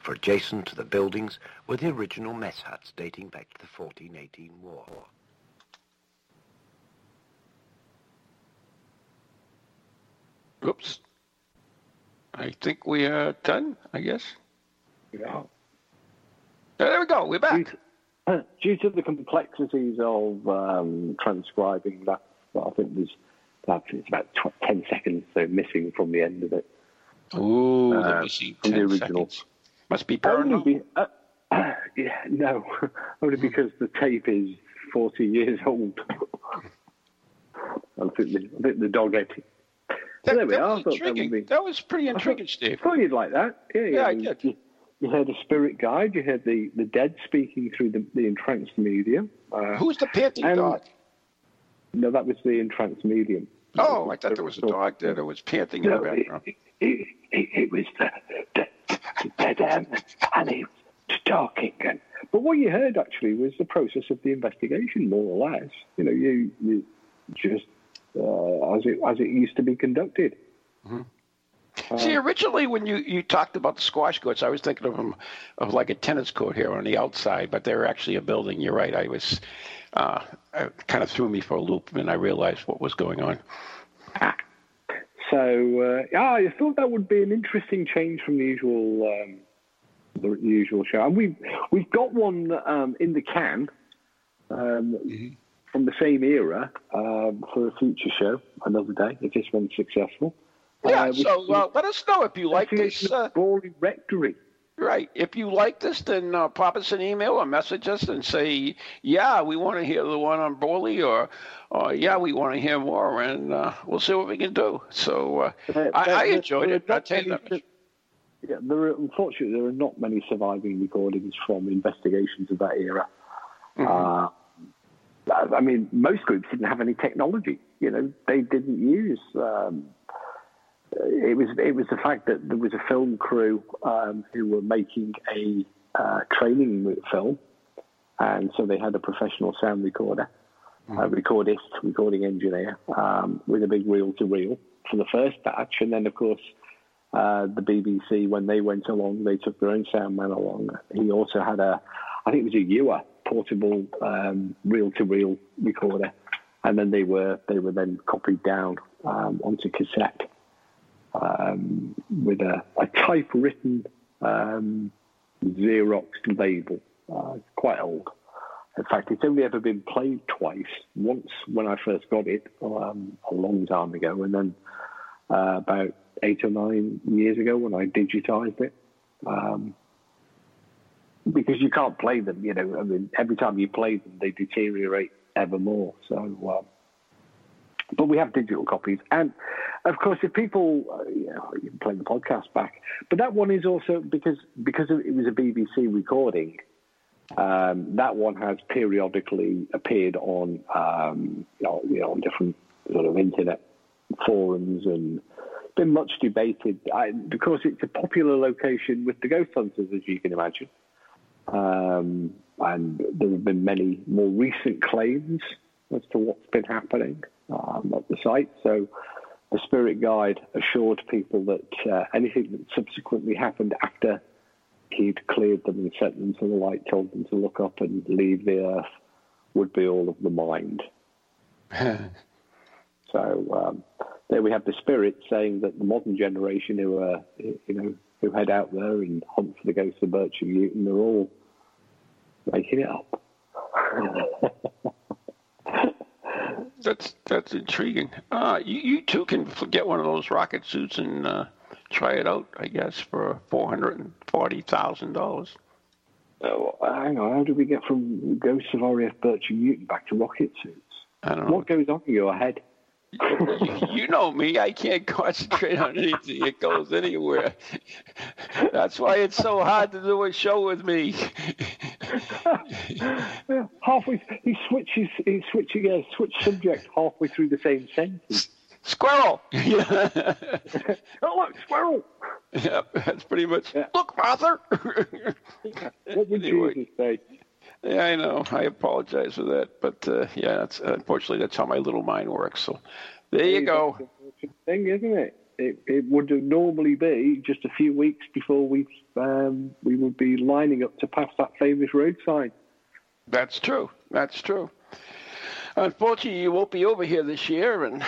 for adjacent to the buildings were the original mess huts dating back to the 1418 war. Oops. I think we are done, I guess. Yeah. There we go. We're back. Due to, uh, <clears throat> due to the complexities of um, transcribing that, I think there's it's about tw- 10 seconds so missing from the end of it. Ooh, Uh, the missing from the 10 original. seconds. Must be paranormal. be, uh, <clears throat> yeah, no, <laughs> only because the tape is 40 years <laughs> old. I think the, I think the dog ate it. So there we that are. Was thought that be. That was pretty <laughs> I thought- intriguing, Steve. I thought you'd like that. Yeah, Yeah, I did. You, heard a spirit guide. You heard the, the dead speaking through the, the entranced medium. Uh, Who's the panting and- dog? No, that was the entranced medium. Oh, I thought there was a dog there that was panting in the No, it, background. it, it, it was the, the, the dead end, and he was talking. And, but what you heard actually was the process of the investigation, more or less. You know, you, you just uh, as it as it used to be conducted. Mm-hmm. See, originally when you, you talked about the squash courts, I was thinking of them of like a tennis court here on the outside, but they're actually a building. You're right. I was uh, kind of threw me for a loop, and I realized what was going on. So uh, yeah, I thought that would be an interesting change from the usual um, the usual show, and we've we've got one um, in the can um, mm-hmm. from the same era um, for a future show another day if this one's successful. Yeah, uh, so uh, let us know if you like this. Uh, Borley Rectory. Right. If you like this, then uh, pop us an email or message us and say, yeah, we want to hear the one on Borley, or, or yeah, we want to hear more, and uh, we'll see what we can do. So uh, I, I, enjoyed it. I tell you that. Yeah, there are, unfortunately, there are not many surviving recordings from investigations of that era. Mm-hmm. Uh, I mean, most groups didn't have any technology. You know, they didn't use um, it was it was the fact that there was a film crew um, who were making a uh, training film, and so they had a professional sound recorder, mm-hmm. a recordist, recording engineer, um, with a big reel to reel for the first batch, and then of course. Uh, the BBC, when they went along, they took their own sound man along. He also had a, I think it was a Uher portable um, reel-to-reel recorder, and then they were they were then copied down um, onto cassette um, with a, a typewritten um, Xeroxed label. Uh, it's quite old. In fact, it's only ever been played twice. Once when I first got it um, a long time ago, and then uh, about eight or nine years ago when I digitized it. Um, because you can't play them, you know. I mean, every time you play them, they deteriorate ever more. So, uh, but we have digital copies, and of course, if people, uh, you can play the podcast back, but that one is also because because it was a BBC recording. Um, that one has periodically appeared on, um, you, know, you know, on different sort of internet forums and been much debated I, because it's a popular location with the ghost hunters, as you can imagine. Um, and there have been many more recent claims as to what's been happening um, at the site. So the spirit guide assured people that uh, anything that subsequently happened after he'd cleared them and sent them to the light, told them to look up and leave the earth, would be all of the mind. <laughs> so um, there we have the spirit saying that the modern generation who are, you know, who head out there and hunt for the ghosts of Bircham Newton, they're all making it up. <laughs> That's that's intriguing. Uh, you, you too can get one of those rocket suits and uh, try it out. I guess for four hundred and forty thousand dollars. Oh, hang on. How do we get from Ghosts of R.A.F. and Newton back to rocket suits? I don't know. What goes on in your head? you know me. I can't <laughs> concentrate on anything. It goes anywhere. <laughs> That's why it's so hard to do a show with me. <laughs> <laughs> halfway, he switches. He switches, a switch subject halfway through the same sentence. Squirrel. <laughs> oh look, squirrel. Yeah, that's pretty much. Yeah. Look, Father. <laughs> what would anyway. Jesus say? Yeah, I know. I apologize for that, but uh, yeah, that's unfortunately that's how my little mind works. So there you go. Thing, isn't it? It, it would normally be just a few weeks before we um, we would be lining up to pass that famous road sign. That's true. That's true. Unfortunately, you won't be over here this year, and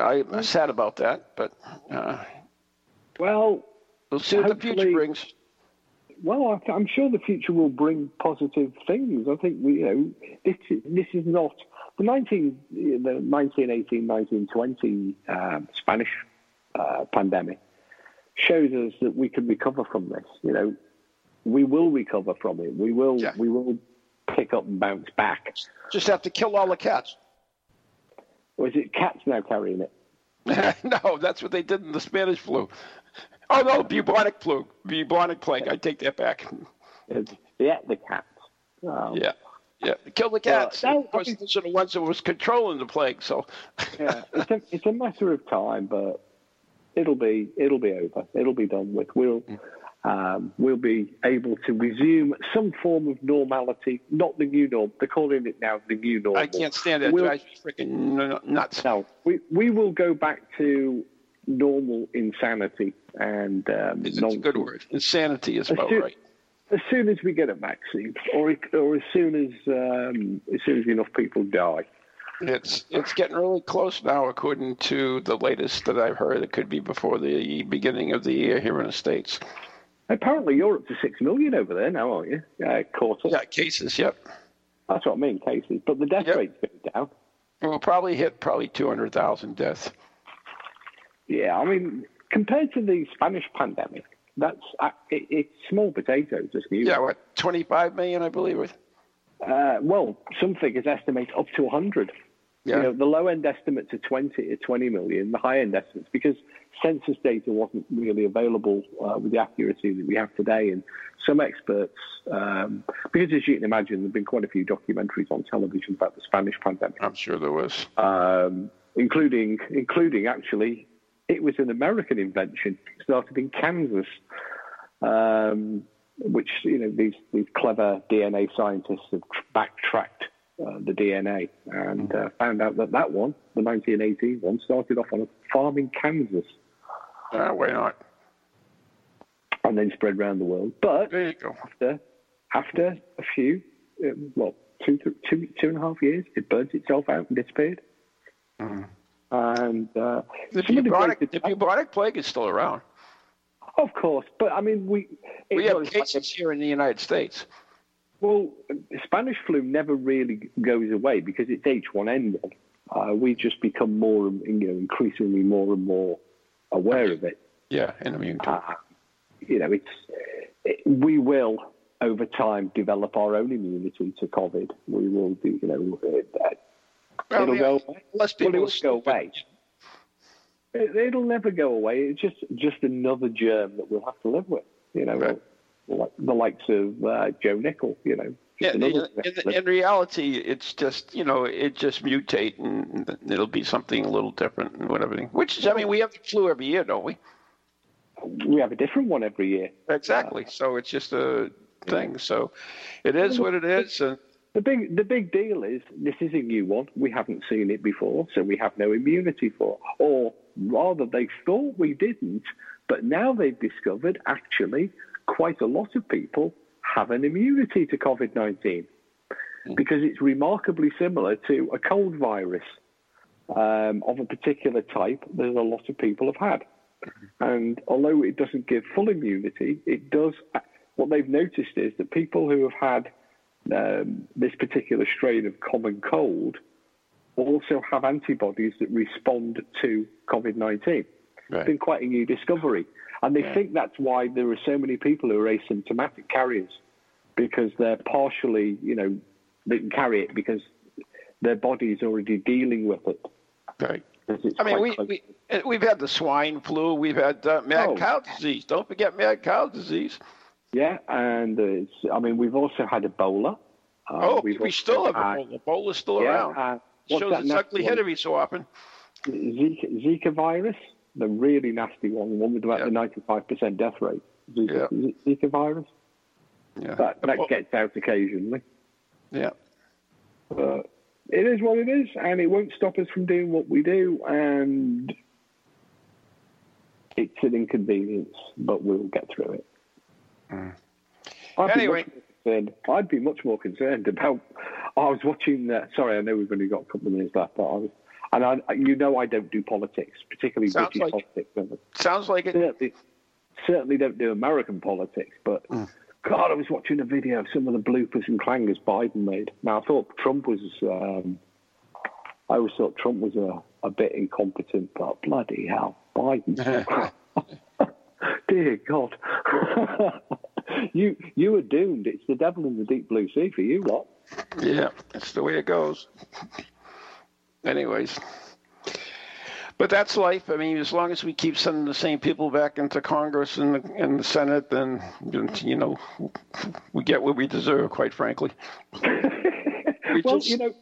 I'm sad about that. But uh, well, we'll see what the future brings well, I'm sure the future will bring positive things. I think we, you know, this this is not the 19 the 1918 1920 um, Spanish uh, pandemic shows us that we can recover from this. You know, we will recover from it. We will yeah. we will pick up and bounce back. Just have to kill all the cats. Or is it cats now carrying it? <laughs> no, that's what they did in the Spanish flu. Oh no, bubonic flu, bubonic plague. I take that back. yeah, the cats. Um, yeah. Yeah, kill the cats. Uh, of course, those are the ones that was controlling the plague. So, yeah, it's a it's a matter of time, but it'll be it'll be over. It'll be done with. We'll um, we'll be able to resume some form of normality. Not the new norm. They're calling it now the new normal. I can't stand it. It We'll- drives me freaking nuts. No, we we will go back to normal insanity and um, It's a good word. Insanity is about soon- right. As soon as we get a vaccine, or or as soon as um, as soon as enough people die. It's it's getting really close now, according to the latest that I've heard. It could be before the beginning of the year here in the states. Apparently, you're up to six million over there now, aren't you? Caught up. Yeah, cases. Yep. That's what I mean, cases. But the death rate's going down. We'll probably hit probably two hundred thousand deaths. Yeah, I mean, compared to the Spanish pandemic, that's uh, it, it's small potatoes. This new. Yeah, what twenty-five million, I believe. Uh, well, some figures estimate up to 100. Yeah. You know, the low end estimates are 20 to 20 million. The high end estimates, because census data wasn't really available uh, with the accuracy that we have today, and some experts, um, because as you can imagine, there've been quite a few documentaries on television about the Spanish pandemic. I'm sure there was. Um, including, including actually, it was an American invention. It started in Kansas. Um, which you know these these clever DNA scientists have backtracked uh, the DNA and uh, found out that that one, the 1918 one, started off on a farm in Kansas Uh, why not? and then spread around the world. But There you go. after after a few, um, well, two, th- two two and a half years, it burnt itself out and disappeared. And uh, The of the bubonic, the bubonic plague is still around. of course, but I mean, we We have cases here in the United States. Well, Spanish flu never really goes away because it's H1N1. Uh, we just become more, and you know, increasingly more and more aware of it. Yeah, and immune to. Uh, you know, it's it, we will over time develop our own immunity to COVID. We will do, you know, it, Well, it'll yeah, go away. Less Well, people it will go away. It, it'll never go away. It's just just another germ that we'll have to live with. You know, like the likes of uh, Joe Nickell. You know, Yeah, in, in, in reality, it's just you know it just mutate and it'll be something a little different and whatever. Which is, I mean, we have the flu every year, don't we? we have a different one every year. Exactly. So it's just a thing. So it is what it is. And The big the big deal is this is a new one. We haven't seen it before, so we have no immunity for. it. Or rather, they thought we didn't, but now they've discovered actually quite a lot of people have an immunity to COVID nineteen because it's remarkably similar to a cold virus um, of a particular type. There's a lot of people have had. And although it doesn't give full immunity, it does. What they've noticed is that people who have had um, this particular strain of common cold also have antibodies that respond to COVID 19. It's been quite a new discovery. And they Yeah. think that's why there are so many people who are asymptomatic carriers because they're partially, you know, they can carry it because their body is already dealing with it. Right. I mean, we, close. we uh, we've had the swine flu. We've had uh, mad Oh. cow disease. Don't forget mad cow disease. Yeah, and it's, I mean, we've also had Ebola. Uh, oh, we've we still have had- Ebola. Ebola's still Yeah, around. uh, what's Shows that its next ugly one? head every so often. Zika, Zika virus, the really nasty one, the one with about the 95% death rate. Zika, is it Zika virus? Yeah. That, that Ebo- gets out occasionally. Yeah. But it is what it is, and it won't stop us from doing what we do, and it's an inconvenience, but we'll get through it. I'd Anyway. be much more concerned. I'd be much more concerned about. I was watching. Uh, sorry, I know we've only got a couple of minutes left, but I was, and I, you know, I don't do politics, particularly Sounds British like politics. Sounds like it. Certainly, certainly don't do American politics, but God, I was watching a video of some of the bloopers and clangers Biden made. Now, I thought Trump was. Um, I always thought Trump was a, a bit incompetent, but bloody hell, Biden. <laughs> Dear God. <laughs> you you are doomed. It's the devil in the deep blue sea for you lot. Yeah, that's the way it goes. Anyways. But that's life. I mean, as long as we keep sending the same people back into Congress and the, and the Senate, then, you know, we get what we deserve, quite frankly. we, well, just, you know,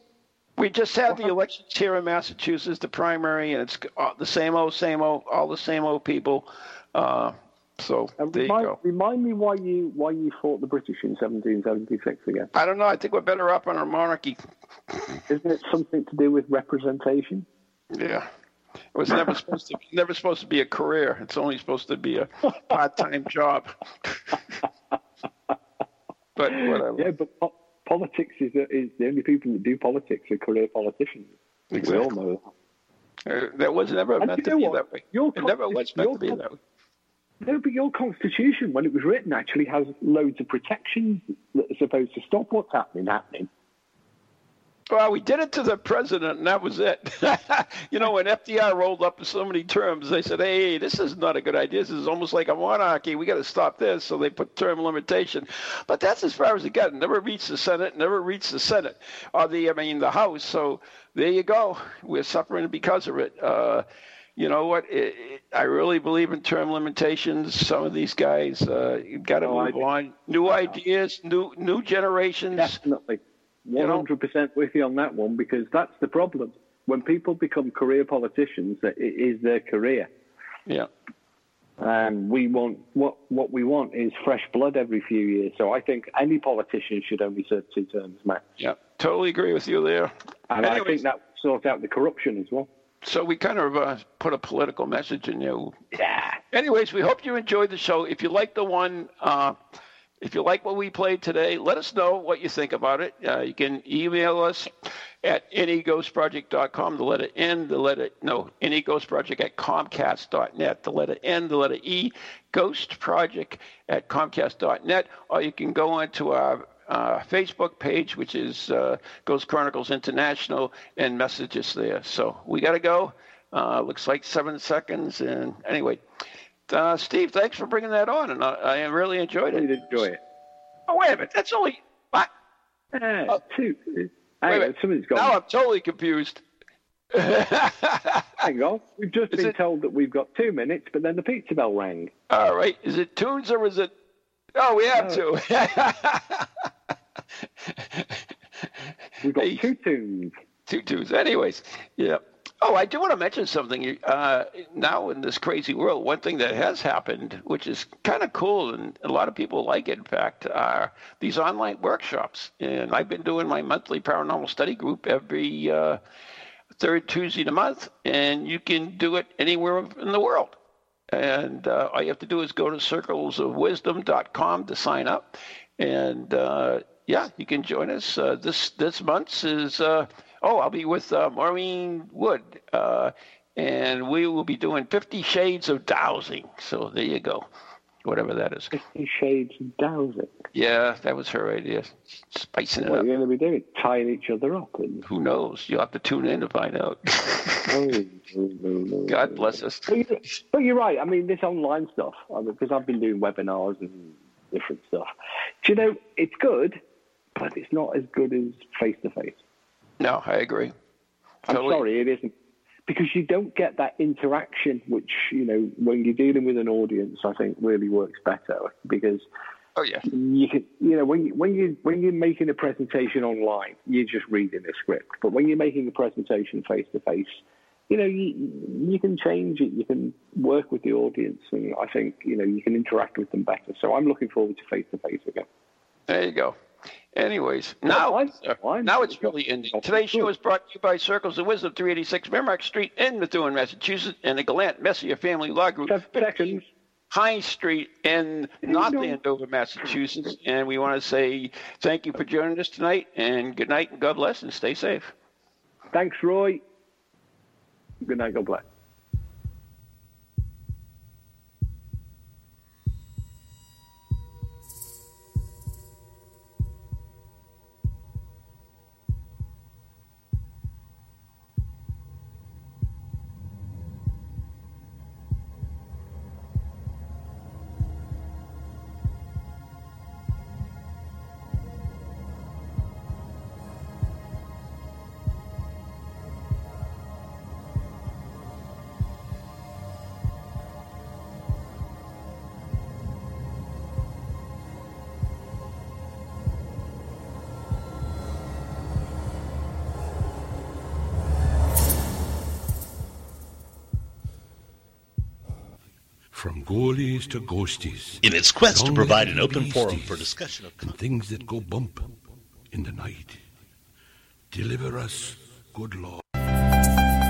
we just had the elections here in Massachusetts, the primary, and it's uh, the same old, same old, all the same old people. Uh, So And there you remind, go. remind me why you why you fought the British in 1776 again. I don't know. I think we're better up on our monarchy. Isn't it something to do with representation? Yeah. It was never supposed to never supposed to be a career. It's only supposed to be a part time job. <laughs> but whatever. Yeah, but po- politics is is the only people that do politics are career politicians. We all Exactly. know that. Uh, that was never And meant to be what? that way. Your It never was meant to be con- that way. No, but your constitution, when it was written, actually has loads of protections that are supposed to stop what's happening happening. Well, we did it to the president, and that was it. <laughs> you know, when FDR rolled up so many terms, they said, "Hey, this is not a good idea. This is almost like a monarchy. We got to stop this." So they put term limitation. But that's as far as it got. Never reached the Senate. Never reached the Senate, or the I mean the House. So there you go. We're suffering because of it. Uh, you know what? It, it, I really believe in term limitations. Some of these guys, uh, you've got to move on. New ideas, new new generations. Definitely. 100% with you on that one because that's the problem. When people become career politicians, it is their career. Yeah. And we want what what we want is fresh blood every few years. So I think any politician should only serve two terms max. Yeah, totally agree with you there. And I think that sort out the corruption as well. So we kind of uh, put a political message in there. Yeah. Anyways, we hope you enjoyed the show. If you like the one, uh, if you like what we played today, let us know what you think about it. Uh, you can email us at anyghostproject.com, the letter N, the letter, no, anyghostproject at comcast.net, the letter N, the letter E, ghostproject at comcast.net, or you can go onto our uh, Facebook page, which is uh, Ghost Chronicles International, and message us there. So we got to go. Uh, looks like seven seconds. And anyway, uh, Steve, thanks for bringing that on, and I, I really enjoyed it. I enjoy it. Oh, wait a minute. That's only. What? Uh, two. Wait a on, minute. something's gone. Now I'm totally confused. Hang on. We've just <laughs> Is been it- told that we've got two minutes, but then the pizza bell rang. All right. Is it tunes or is it? Oh, we have No. to. <laughs> We've got Hey. two tunes. two twos. Anyways, yeah. Oh, I do want to mention something. Uh, now in this crazy world, one thing that has happened, which is kind of cool, and a lot of people like it, in fact, are these online workshops. And I've been doing my monthly paranormal study group every uh, third Tuesday of the month, and you can do it anywhere in the world. And uh, all you have to do is go to circlesofwisdom.com to sign up. And uh, yeah, you can join us. Uh, this this month's is uh, oh, I'll be with uh, Maureen Wood, uh, and we will be doing Fifty Shades of Dowsing. So there you go, whatever that is. Fifty Shades of Dowsing. Yeah, that was her idea, spicing it up. What are you going to be doing? Tying each other up? And... Who knows? You'll have to tune in to find out. Oh, no, no, no, <laughs> God bless us. But you're, but you're right. I mean, this online stuff, I mean, because I've been doing webinars and different stuff. Do you know, it's good, but it's not as good as face to face. No, I agree. I'm Totally. sorry, it isn't. Because you don't get that interaction, which, you know, when you're dealing with an audience, I think really works better. Because Oh yeah. you can, you know, when you, when you when you're making a presentation online, you're just reading a script. But when you're making a presentation face to face, you know, you you can change it. You can work with the audience, and I think you know you can interact with them better. So I'm looking forward to face to face again. There you go. Anyways, now uh, now it's really ending. Today's show is brought to you by Circles of Wisdom, 386 Merrimack Street in Methuen, Massachusetts, and the Gallant Messier Family Law Group, 15 High Street in North Andover, Massachusetts. And we want to say thank you for joining us tonight, and good night, and God bless, and stay safe. Thanks, Roy. Good night. God bless. In its quest to provide an open forum for discussion of and things that go bump in the night. Deliver us, good Lord.